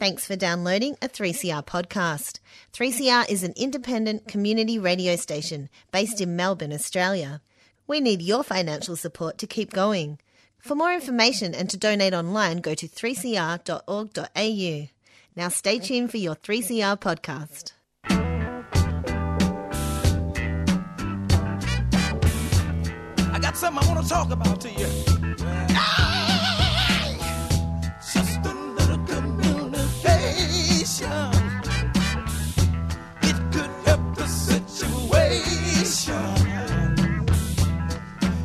Thanks for downloading a 3CR podcast. 3CR is an independent community radio station based in Melbourne, Australia. We need your financial support to keep going. For more information and to donate online, go to 3cr.org.au. Now stay tuned for your 3CR podcast. I got something I want to talk about to you. Just communication. It could help the situation.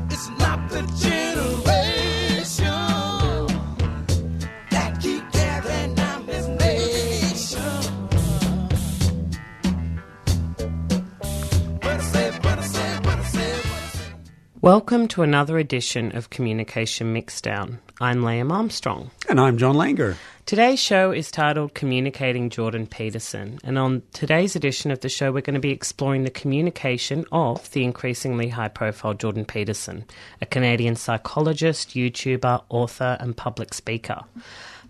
It's not the generation that keep carrying on this nation. What I say, what I say, what I say, what I say. Welcome to another edition of Communication Mixdown. I'm Liam Armstrong. And I'm John Langer. Today's show is titled Communicating Jordan Peterson, and on today's edition of the show, we're going to be exploring the communication of the increasingly high profile Jordan Peterson, a Canadian psychologist, YouTuber, author, and public speaker.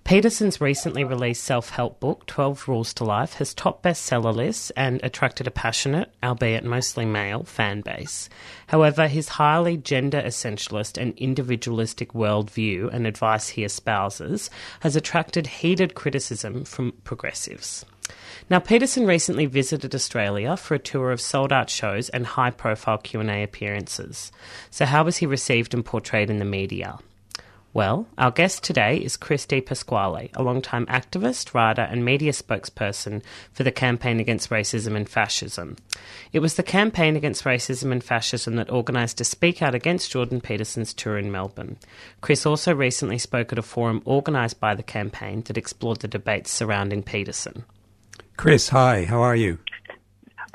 Peterson's recently released self help book, 12 Rules to Life, has top bestseller lists and attracted a passionate, albeit mostly male, fan base. However, his highly gender essentialist and individualistic worldview and advice he espouses has attracted heated criticism from progressives. Now, Peterson recently visited Australia for a tour of sold-out shows and high-profile Q&A appearances. So how was he received and portrayed in the media? Well, our guest today is Chris Di Pasquale, a long-time activist, writer, and media spokesperson for the Campaign Against Racism and Fascism. It was the Campaign Against Racism and Fascism that organised a speak out against Jordan Peterson's tour in Melbourne. Chris also recently spoke at a forum organised by the campaign that explored the debates surrounding Peterson. Chris, hi, how are you?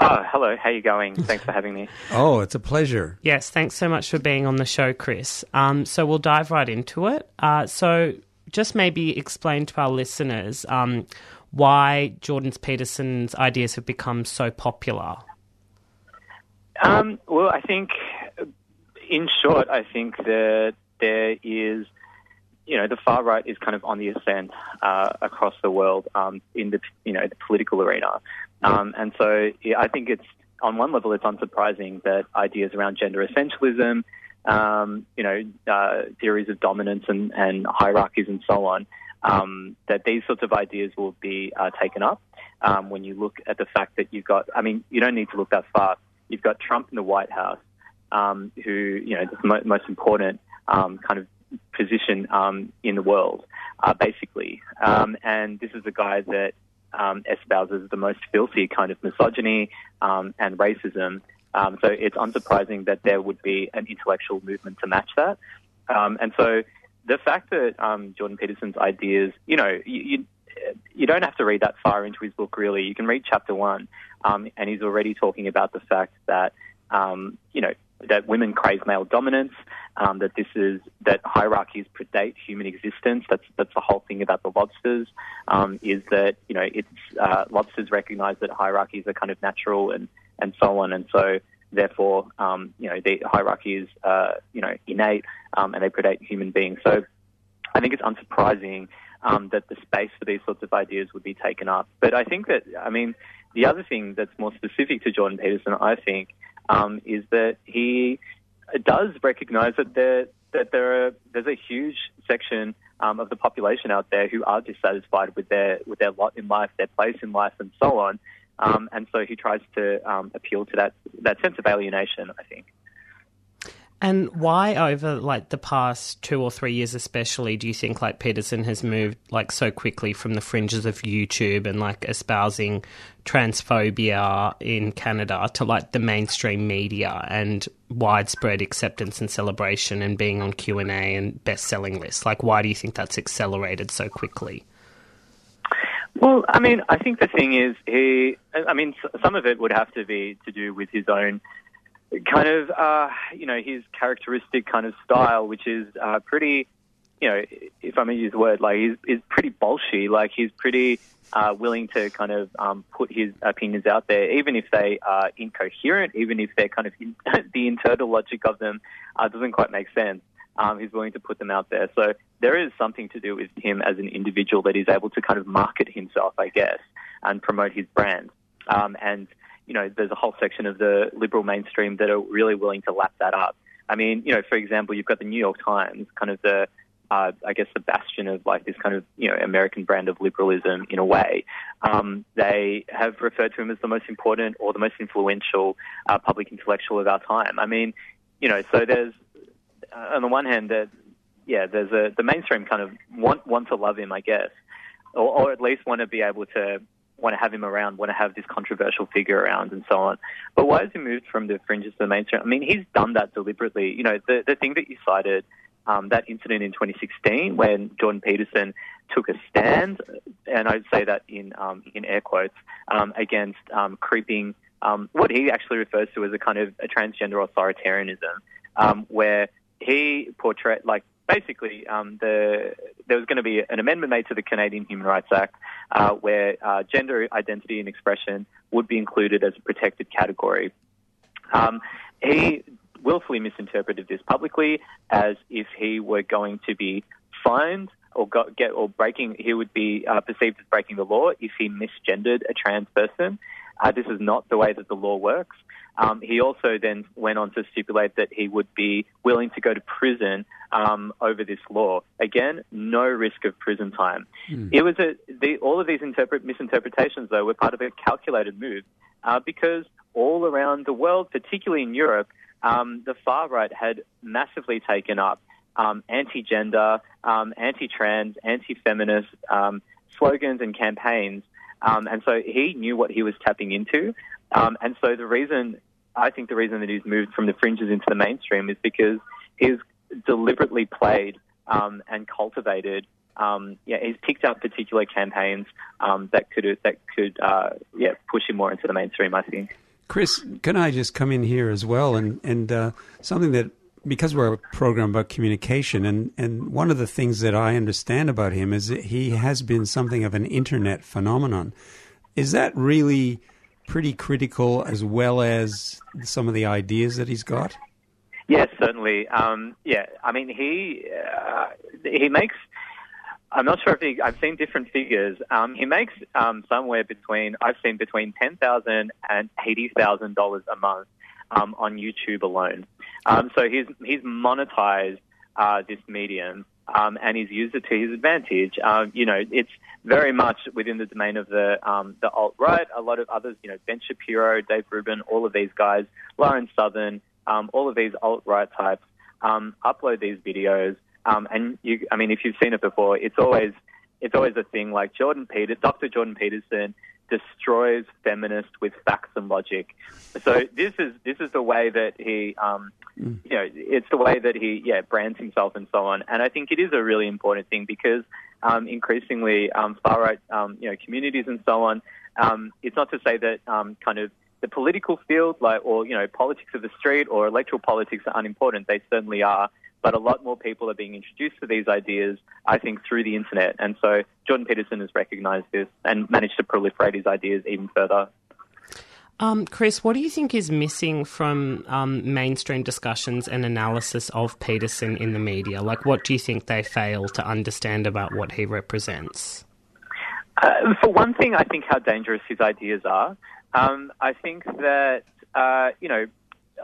Oh, hello. How you going? Thanks for having me. Oh, it's a pleasure. Yes, thanks so much for being on the show, Chris. Um, so we'll dive right into it. Uh, so just maybe explain to our listeners um, why Jordan Peterson's ideas have become so popular. Um, well, I think, in short, I think that there is, you know, the far right is kind of on the ascent uh, across the world um, in the, you know, the political arena, um, and so yeah, I think it's on one level it's unsurprising that ideas around gender essentialism, um, you know, uh, theories of dominance and, and hierarchies and so on, um, that these sorts of ideas will be uh, taken up. Um, when you look at the fact that you've got, I mean, you don't need to look that far. You've got Trump in the White House, um, who, you know, the mo- most important um, kind of position in the world, uh, basically. And this is a guy that um, espouses the most filthy kind of misogyny um, and racism. Um, so it's unsurprising that there would be an intellectual movement to match that. Um, and so the fact that um, Jordan Peterson's ideas, you know, you, you, you don't have to read that far into his book, really. You can read chapter one, um, and he's already talking about the fact that, you know, that women crave male dominance, um, that this is that hierarchies predate human existence. That's that's the whole thing about the lobsters. Um, is that you know it's uh, lobsters recognise that hierarchies are kind of natural and and so on, and so therefore um, you know the hierarchy is uh, you know innate um, and they predate human beings. So I think it's unsurprising um, that the space for these sorts of ideas would be taken up. But I think that, I mean, the other thing that's more specific to Jordan Peterson, I think, um, is that he does recognise that there that there are there's a huge section um, of the population out there who are dissatisfied with their with their lot in life, their place in life, and so on. Um, and so he tries to um, appeal to that that sense of alienation. I think. And why over like the past two or three years especially do you think like Peterson has moved like so quickly from the fringes of YouTube and like espousing transphobia in Canada to like the mainstream media and widespread acceptance and celebration and being on Q&A and best-selling lists? Like why do you think that's accelerated so quickly? Well, I mean, I think the thing is, he. I mean, some of it would have to be to do with his own kind of, uh, you know, his characteristic kind of style, which is uh, pretty, you know, if I may use the word, like he's, he's pretty bolshy. Like he's pretty uh, willing to kind of um, put his opinions out there, even if they are incoherent, even if they're kind of in, the internal logic of them uh, doesn't quite make sense. Um, he's willing to put them out there. So there is something to do with him as an individual that he's able to kind of market himself, I guess, and promote his brand. Um, and you know, there's a whole section of the liberal mainstream that are really willing to lap that up. I mean, you know, for example, you've got the New York Times, kind of the uh, I guess, the bastion of like this kind of you know American brand of liberalism in a way. Um, they have referred to him as the most important or the most influential uh, public intellectual of our time. I mean, you know, so there's uh, on the one hand that yeah, there's a the mainstream kind of want want to love him, I guess, or, or at least want to be able to want to have him around, want to have this controversial figure around, and so on. But why has he moved from the fringes to the mainstream? I mean, he's done that deliberately. You know, the the thing that you cited um, that incident in 2016 when Jordan Peterson took a stand, and I'd say that in um, in air quotes, um, against um, creeping um, what he actually refers to as a kind of a transgender authoritarianism, um, where he portrayed like basically um, the there was going to be an amendment made to the Canadian Human Rights Act uh, where uh, gender identity and expression would be included as a protected category. Um, he willfully misinterpreted this publicly as if he were going to be fined or get or breaking. He would be uh, perceived as breaking the law if he misgendered a trans person. Uh, this is not the way that the law works. Um, he also then went on to stipulate that he would be willing to go to prison um, over this law. Again, no risk of prison time. Mm. It was a the, all of these interpret, misinterpretations, though, were part of a calculated move uh, because all around the world, particularly in Europe, um, the far right had massively taken up um, anti-gender, um, anti-trans, anti-feminist um, slogans and campaigns, um, and so he knew what he was tapping into. Um, and so the reason, I think, the reason that he's moved from the fringes into the mainstream is because he's deliberately played and cultivated um, yeah, he's picked up particular campaigns um, that could that could uh, yeah push him more into the mainstream. I think. Chris, can I just come in here as well and and uh, something that because we're a program about communication and and one of the things that I understand about him is that he has been something of an internet phenomenon. Is that really pretty critical as well as some of the ideas that he's got? Yes, certainly. Um, yeah, I mean he uh, he makes I'm not sure if he, I've seen different figures. Um, he makes um, somewhere between I've seen between ten thousand and eighty thousand dollars a month um, on YouTube alone. Um, so he's he's monetized uh, this medium um, and he's used it to his advantage. Um, you know, it's very much within the domain of the the alt right. A lot of others, you know, Ben Shapiro, Dave Rubin, all of these guys, Lauren Southern, all of these alt right types upload these videos. Um, and you, I mean, if you've seen it before, it's always it's always a thing. Like Jordan Peter, Dr. Jordan Peterson destroys feminists with facts and logic. So this is this is the way that he, um, mm. you know, it's the way that he, yeah, brands himself and so on. And I think it is a really important thing because um, increasingly um, far right, um, you know, communities and so on. Um, it's not to say that um, kind of the political field, like or you know, politics of the street or electoral politics are unimportant. They certainly are but a lot more people are being introduced to these ideas, I think, through the internet. And so Jordan Peterson has recognized this and managed to proliferate his ideas even further. Um, Chris, what do you think is missing from um, mainstream discussions and analysis of Peterson in the media? Like, what do you think they fail to understand about what he represents? Uh, for one thing, I think how dangerous his ideas are. Um, I think that, uh, you know,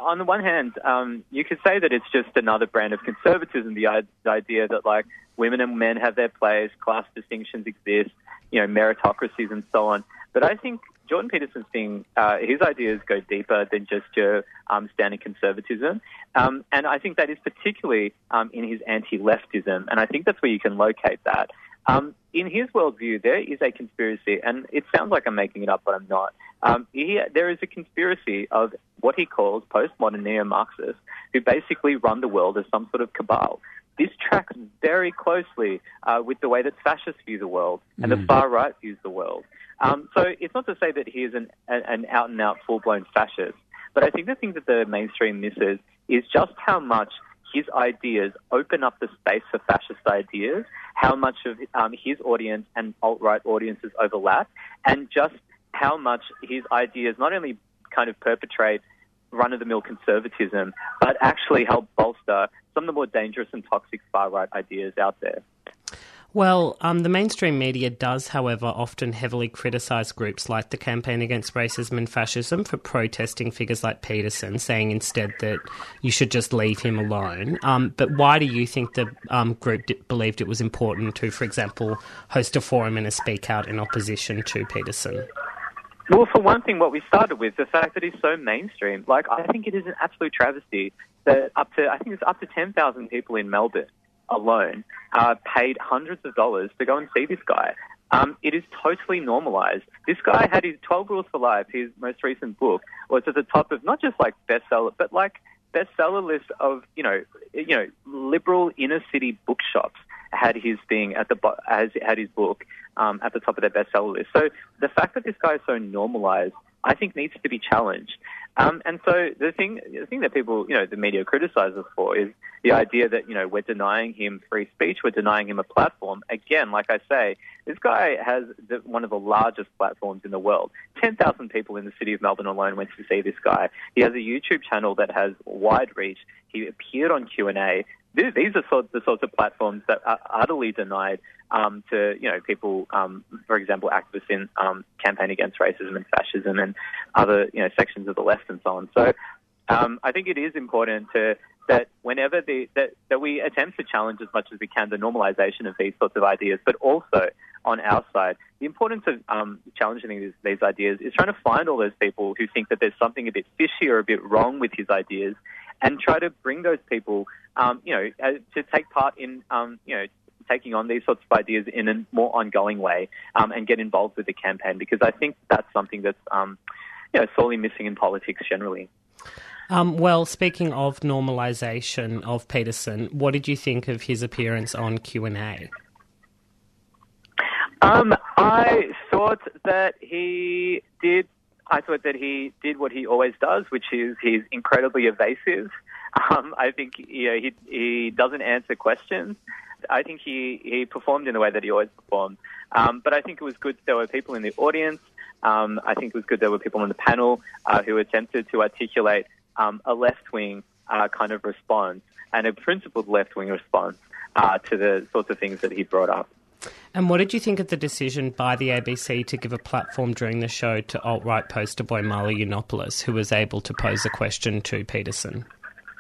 on the one hand, um, you could say that it's just another brand of conservatism. The, the idea that like women and men have their place, class distinctions exist, you know, meritocracies and so on. But I think Jordan Peterson's thing, uh, his ideas go deeper than just your um, standing conservatism. Um, and I think that is particularly um, in his anti-leftism. And I think that's where you can locate that. Um, in his worldview, there is a conspiracy, and it sounds like I'm making it up, but I'm not. Um, he, there is a conspiracy of what he calls postmodern neo-Marxists who basically run the world as some sort of cabal. This tracks very closely uh, with the way that fascists view the world and mm. the far right views the world. Um, so it's not to say that he is an, an out and out full blown fascist, but I think the thing that the mainstream misses is just how much his ideas open up the space for fascist ideas, how much of um, his audience and alt right audiences overlap, and just how much his ideas not only kind of perpetrate run of the mill conservatism, but actually help bolster some of the more dangerous and toxic far right ideas out there. Well, um, the mainstream media does, however, often heavily criticise groups like the Campaign Against Racism and Fascism for protesting figures like Peterson, saying instead that you should just leave him alone. Um, but why do you think the um, group d- believed it was important to, for example, host a forum and a speak out in opposition to Peterson? Well, for one thing, what we started with, the fact that he's so mainstream. Like, I think it is an absolute travesty that up to, I think it's up to 10,000 people in Melbourne alone uh, paid hundreds of dollars to go and see this guy. Um, it is totally normalized. This guy had his 12 Rules for Life, his most recent book, was at the top of not just like bestseller, but like bestseller list of, you know, you know, liberal inner city bookshops had his thing at the has had his book um, at the top of their bestseller list. So the fact that this guy is so normalized, I think, needs to be challenged. Um, and so the thing, the thing that people, you know, the media criticizes for is the idea that you know we're denying him free speech, we're denying him a platform. Again, like I say, this guy has the, one of the largest platforms in the world. Ten thousand people in the city of Melbourne alone went to see this guy. He has a YouTube channel that has wide reach. He appeared on Q and A these are sort, the sorts of platforms that are utterly denied um, to you know people, um, for example, activists in um, campaign against racism and fascism and other you know sections of the left and so on. So um, I think it is important to that whenever the, that, that we attempt to challenge as much as we can the normalization of these sorts of ideas, but also on our side, the importance of um, challenging these, these ideas is trying to find all those people who think that there's something a bit fishy or a bit wrong with his ideas and try to bring those people, um, you know, uh, to take part in, um, you know, taking on these sorts of ideas in a more ongoing way um, and get involved with the campaign because I think that's something that's, um, you know, sorely missing in politics generally. Um, well, speaking of normalisation of Peterson, what did you think of his appearance on Q and A? Um, I thought that he did I thought that he did what he always does, which is he's incredibly evasive. Um, I think you know, he he doesn't answer questions. I think he, he performed in the way that he always performed. Um, but I think it was good there were people in the audience. Um, I think it was good there were people on the panel uh, who attempted to articulate um, a left wing uh, kind of response and a principled left wing response uh, to the sorts of things that he brought up. And what did you think of the decision by the ABC to give a platform during the show to alt right poster boy Milo Yiannopoulos, who was able to pose a question to Peterson?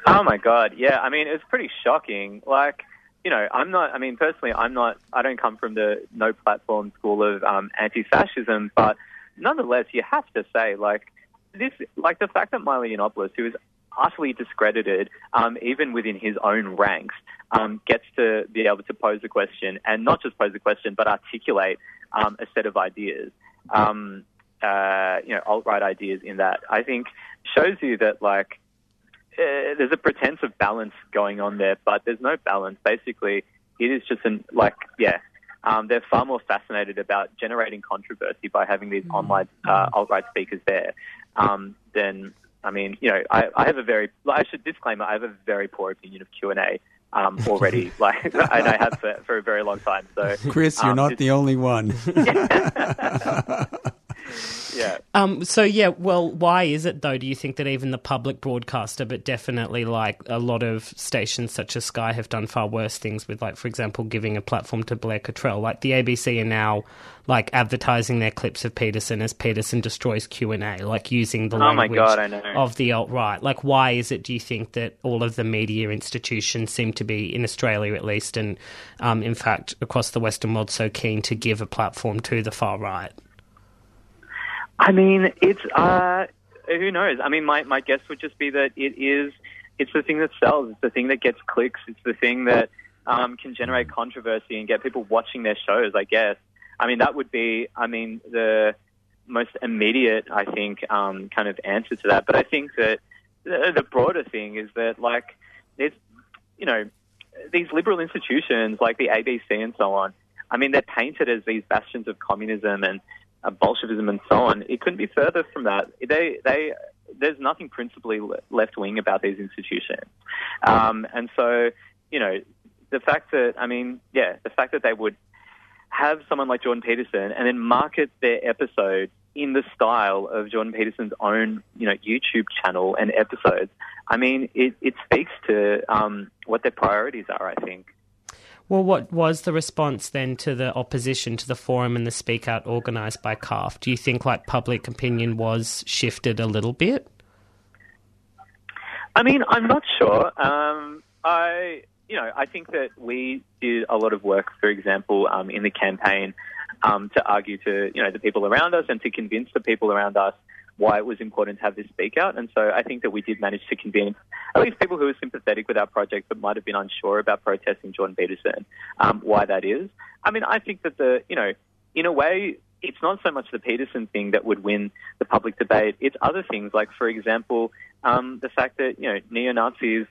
Oh my God, yeah. I mean, it was pretty shocking. Like, you know, I'm not. I mean, personally, I'm not. I don't come from the no platform school of um, anti-fascism, but nonetheless, you have to say, like, this, like the fact that Milo Yiannopoulos, who is utterly discredited, um, even within his own ranks, um, gets to be able to pose a question and not just pose a question, but articulate um, a set of ideas. Um, uh, you know, alt-right ideas in that I think shows you that like uh, there's a pretense of balance going on there, but there's no balance. Basically, it is just an like yeah. Um, they're far more fascinated about generating controversy by having these online uh, alt-right speakers there um, than I mean, you know, I, I have a very, I should disclaimer, I have a very poor opinion of Q and A um, already, like, and I have for, for a very long time. So, Chris, you're um, not the only one. yeah. Um, so yeah, well, why is it though? Do you think that even the public broadcaster, but definitely like a lot of stations such as Sky have done far worse things with, like for example, giving a platform to Blair Cottrell. Like the ABC are now like advertising their clips of Peterson as Peterson destroys Q and A, like using the oh language God, of the alt right. Like, why is it? Do you think that all of the media institutions seem to be in Australia, at least, and um, in fact across the Western world, so keen to give a platform to the far right? I mean, it's uh, who knows? I mean, my my guess would just be that it is it's the thing that sells. It's the thing that gets clicks. It's the thing that um, can generate controversy and get people watching their shows. I guess. I mean, that would be. I mean, the most immediate, I think, um, kind of answer to that. But I think that the, the broader thing is that, like, there's, you know, these liberal institutions like the ABC and so on. I mean, they're painted as these bastions of communism and Bolshevism and so on. It couldn't be further from that. They, they, there's nothing principally left wing about these institutions. Um, and so, you know, the fact that, I mean, yeah, the fact that they would have someone like Jordan Peterson and then market their episode in the style of Jordan Peterson's own, you know, YouTube channel and episodes, I mean, it, it speaks to um, what their priorities are. I think. Well, what was the response then to the opposition to the forum and the Speak Out organised by CARF? Do you think like public opinion was shifted a little bit? I mean, I'm not sure. Um, I, you know, I think that we did a lot of work, for example, um, in the campaign um, to argue to, you know, the people around us and to convince the people around us why it was important to have this speak out. And so I think that we did manage to convince at least people who were sympathetic with our project but might have been unsure about protesting Jordan Peterson um, why that is. I mean, I think that the, you know, in a way, it's not so much the Peterson thing that would win the public debate. It's other things, like, for example, um, the fact that, you know, neo Nazis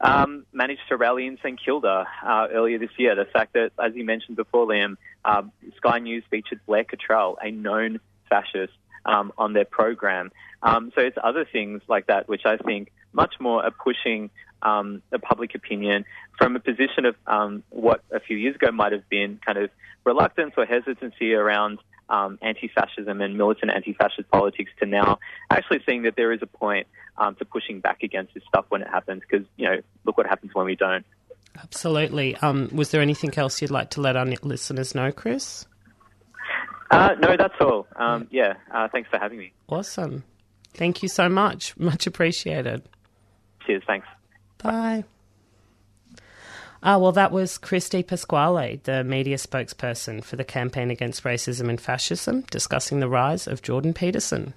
um, managed to rally in St Kilda uh, earlier this year. The fact that, as you mentioned before, Liam, um, Sky News featured Blair Cottrell, a known fascist, um, on their program. Um, so it's other things like that which I think much more are pushing um, the public opinion from a position of um, what a few years ago might have been kind of reluctance or hesitancy around um, anti-fascism and militant anti-fascist politics to now actually seeing that there is a point um, to pushing back against this stuff when it happens because you know look what happens when we don't. Absolutely. Um, was there anything else you'd like to let our listeners know, Chris? Uh, no, that's all. Um, yeah, uh, thanks for having me. Awesome. Thank you so much. Much appreciated. Cheers. Thanks. Bye. Uh, well, that was Chris Di Pasquale, the media spokesperson for the Campaign Against Racism and Fascism, discussing the rise of Jordan Peterson.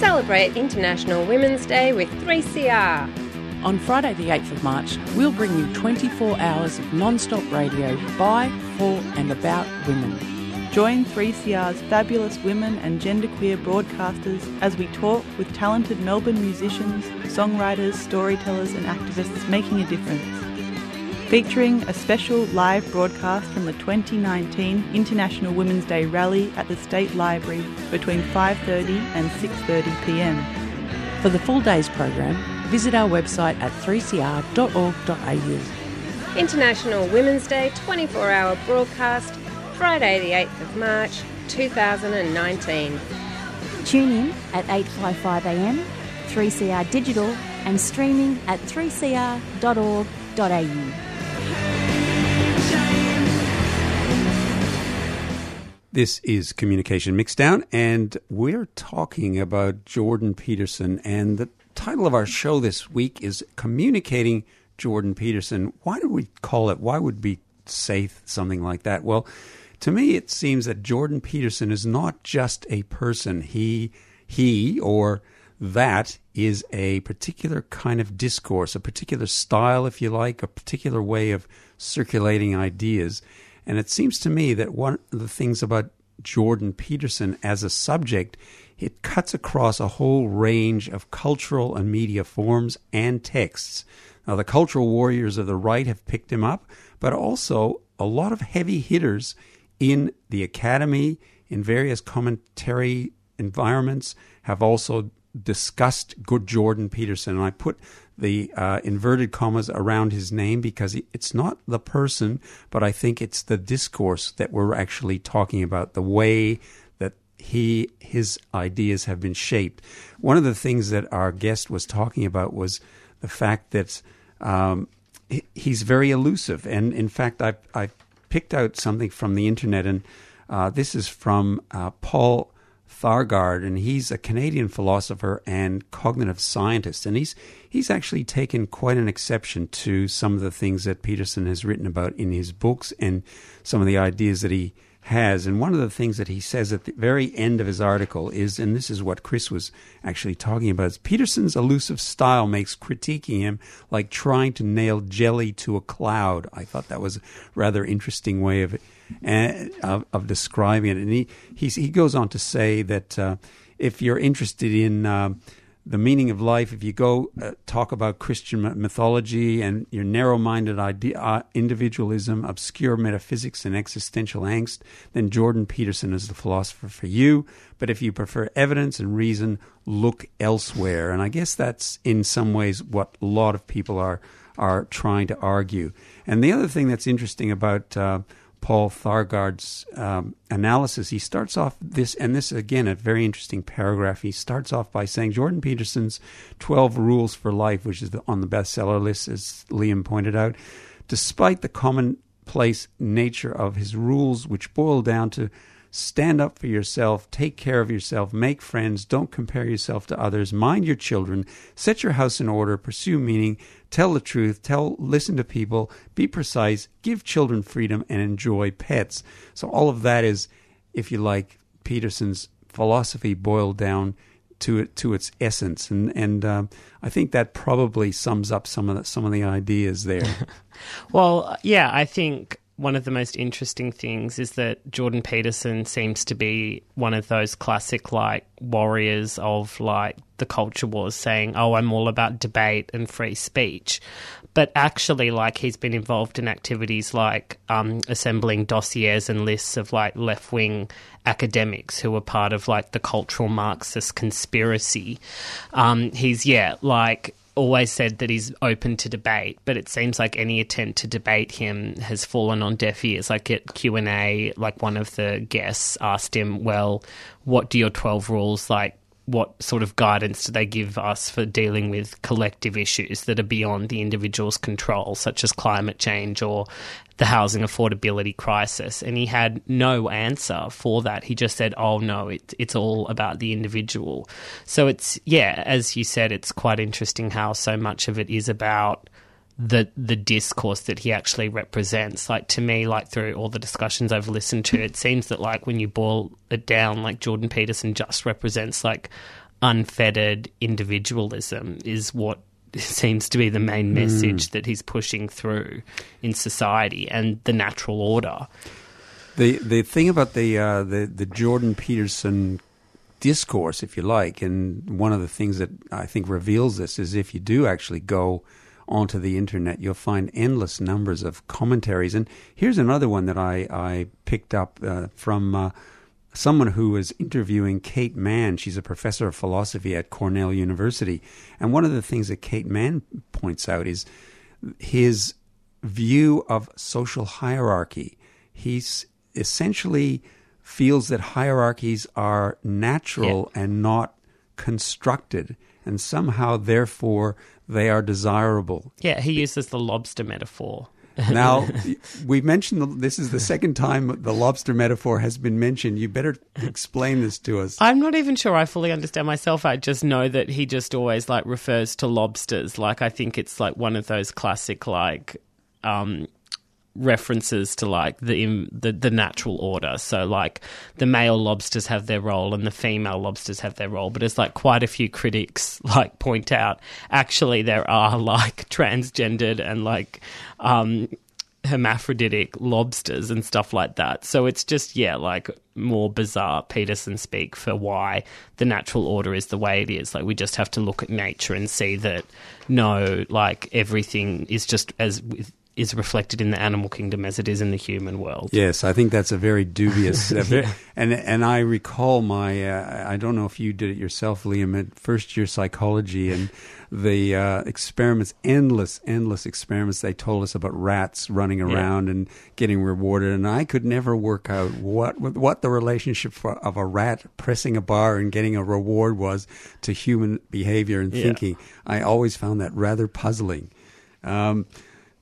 Celebrate International Women's Day with 3CR. On Friday, the 8th of March, we'll bring you 24 hours of non stop radio by, for, and about women. Join 3CR's fabulous women and genderqueer broadcasters as we talk with talented Melbourne musicians, songwriters, storytellers, and activists making a difference. Featuring a special live broadcast from the 2019 International Women's Day rally at the State Library between 5:30 and 6:30 p.m. For the full day's program, visit our website at 3cr.org.au. International Women's Day 24 hour broadcast, Friday, the 8th of March 2019. Tune in at 8.55am, 3CR Digital, and streaming at 3cr.org.au. This is Communication Mixdown, and we're talking about Jordan Peterson and the title of our show this week is Communicating Jordan Peterson. Why do we call it? Why would we say something like that? Well, to me, it seems that Jordan Peterson is not just a person. He, he, or that is a particular kind of discourse, a particular style, if you like, a particular way of circulating ideas. And it seems to me that one of the things about Jordan Peterson as a subject it cuts across a whole range of cultural and media forms and texts. Now, the cultural warriors of the right have picked him up, but also a lot of heavy hitters in the academy, in various commentary environments, have also discussed good Jordan Peterson. And I put the uh, inverted commas around his name because it's not the person, but I think it's the discourse that we're actually talking about, the way he his ideas have been shaped. One of the things that our guest was talking about was the fact that um, he's very elusive, and in fact, I I picked out something from the internet, and uh, this is from uh, Paul Thagard, and he's a Canadian philosopher and cognitive scientist, and he's he's actually taken quite an exception to some of the things that Peterson has written about in his books and some of the ideas that he has. And one of the things that he says at the very end of his article is, and this is what Chris was actually talking about, is Peterson's elusive style makes critiquing him like trying to nail jelly to a cloud. I thought that was a rather interesting way of uh, of, of, describing it. And he he goes on to say that uh, if you're interested in uh, the meaning of life, if you go uh, talk about Christian mythology and your narrow minded uh, individualism, obscure metaphysics, and existential angst, then Jordan Peterson is the philosopher for you. But if you prefer evidence and reason, look elsewhere. And I guess that's in some ways what a lot of people are are trying to argue. And the other thing that's interesting about uh, Paul Thagard's um, analysis, he starts off this, and this again a very interesting paragraph. He starts off by saying Jordan Peterson's 12 Rules for Life, which is on the bestseller list, as Liam pointed out, despite the commonplace nature of his rules, which boil down to stand up for yourself, take care of yourself, make friends, don't compare yourself to others, mind your children, set your house in order, pursue meaning, tell the truth, tell listen to people, be precise, give children freedom and enjoy pets. So all of that is if you like Peterson's philosophy boiled down to it to its essence, and and um, I think that probably sums up some of the, some of the ideas there. well, yeah, I think one of the most interesting things is that Jordan Peterson seems to be one of those classic like warriors of like the culture wars saying, "Oh, I'm all about debate and free speech." But actually like he's been involved in activities like um, assembling dossiers and lists of like left-wing academics who were part of like the cultural Marxist conspiracy. Um, he's yeah, like always said that he's open to debate, but it seems like any attempt to debate him has fallen on deaf ears. Like at Q and A, like one of the guests asked him, "Well, what do your twelve rules like?" What sort of guidance do they give us for dealing with collective issues that are beyond the individual's control, such as climate change or the housing affordability crisis, and he had no answer for that. He just said, "Oh no, it, it's all about the individual." So it's yeah, as you said, it's quite interesting how so much of it is about the the discourse that he actually represents. Like to me, like through all the discussions I've listened to, it seems that like when you boil it down, like Jordan Peterson just represents like unfettered individualism is what seems to be the main message mm. that he's pushing through in society and the natural order. The the thing about the uh, the the Jordan Peterson discourse, if you like, and one of the things that I think reveals this is if you do actually go onto the internet, you'll find endless numbers of commentaries. And here's another one that I I picked up uh, from. Uh, someone who was interviewing Kate Manne. She's a professor of philosophy at Cornell University. And one of the things that Kate Manne points out is his view of social hierarchy. He's essentially feels that hierarchies are natural yeah. and not constructed, and somehow, therefore, they are desirable. Yeah, he uses the lobster metaphor. Now, we mentioned this is the second time the lobster metaphor has been mentioned. You better explain this to us. I'm not even sure I fully understand myself. I just know that he just always like refers to lobsters. Like I think it's like one of those classic like um, references to like the, the the natural order. So like the male lobsters have their role and the female lobsters have their role. But it's like quite a few critics like point out actually there are like transgendered and like um hermaphroditic lobsters and stuff like that. So it's just, yeah, like more bizarre Peterson speak for why the natural order is the way it is. Like we just have to look at nature and see that no, like everything is just as with is reflected in the animal kingdom as it is in the human world. Yes, I think that's a very dubious. And and I recall my uh, I don't know if you did it yourself, Liam, at first year psychology and the uh, experiments, endless, endless experiments they told us about rats running around yeah. and getting rewarded, and I could never work out what what the relationship for, of a rat pressing a bar and getting a reward was to human behavior and thinking. Yeah. I always found that rather puzzling. Um,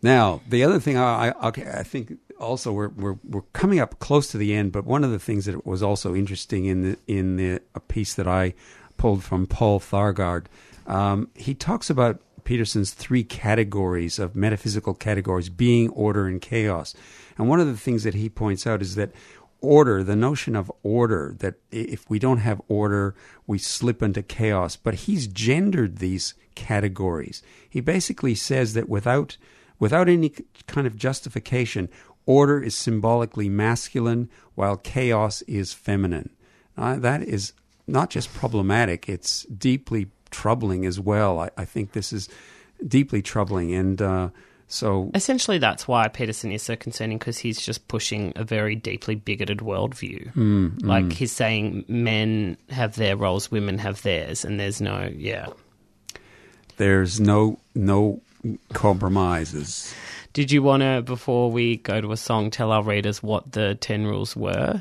now, the other thing I, I, I think also we're, we're we're coming up close to the end, but one of the things that was also interesting in the in the a piece that I pulled from Paul Thagard, um, he talks about Peterson's three categories of metaphysical categories: being, order, and chaos. And one of the things that he points out is that order, the notion of order, that if we don't have order, we slip into chaos. But he's gendered these categories. He basically says that without without any kind of justification, order is symbolically masculine while chaos is feminine. Uh, that is not just problematic, it's deeply troubling as well. I, I think this is deeply troubling. And uh, so. Essentially, that's why Peterson is so concerning because he's just pushing a very deeply bigoted worldview. Mm, like mm. he's saying men have their roles, women have theirs, and there's no, yeah. There's no no compromises. Did you want to, before we go to a song, tell our readers what the 10 rules were?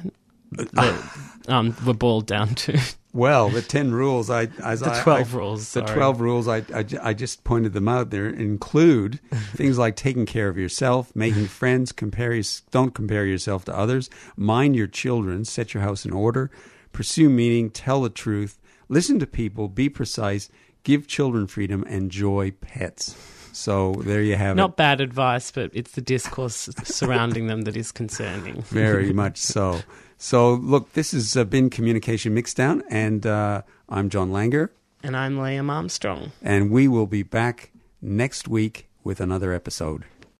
that um, were boiled down to. Well, the ten rules. I as The 12 I- rules, The sorry. twelve rules. I, I I just pointed them out. There include things like taking care of yourself, making friends, compare don't compare yourself to others, mind your children, set your house in order, pursue meaning, tell the truth, listen to people, be precise, give children freedom, enjoy pets. So there you have it. Not bad advice, but it's the discourse surrounding them that is concerning. Very much so. So, look, this has uh, been Communication Mixdown, and uh, I'm John Langer, And I'm Liam Armstrong. and we will be back next week with another episode.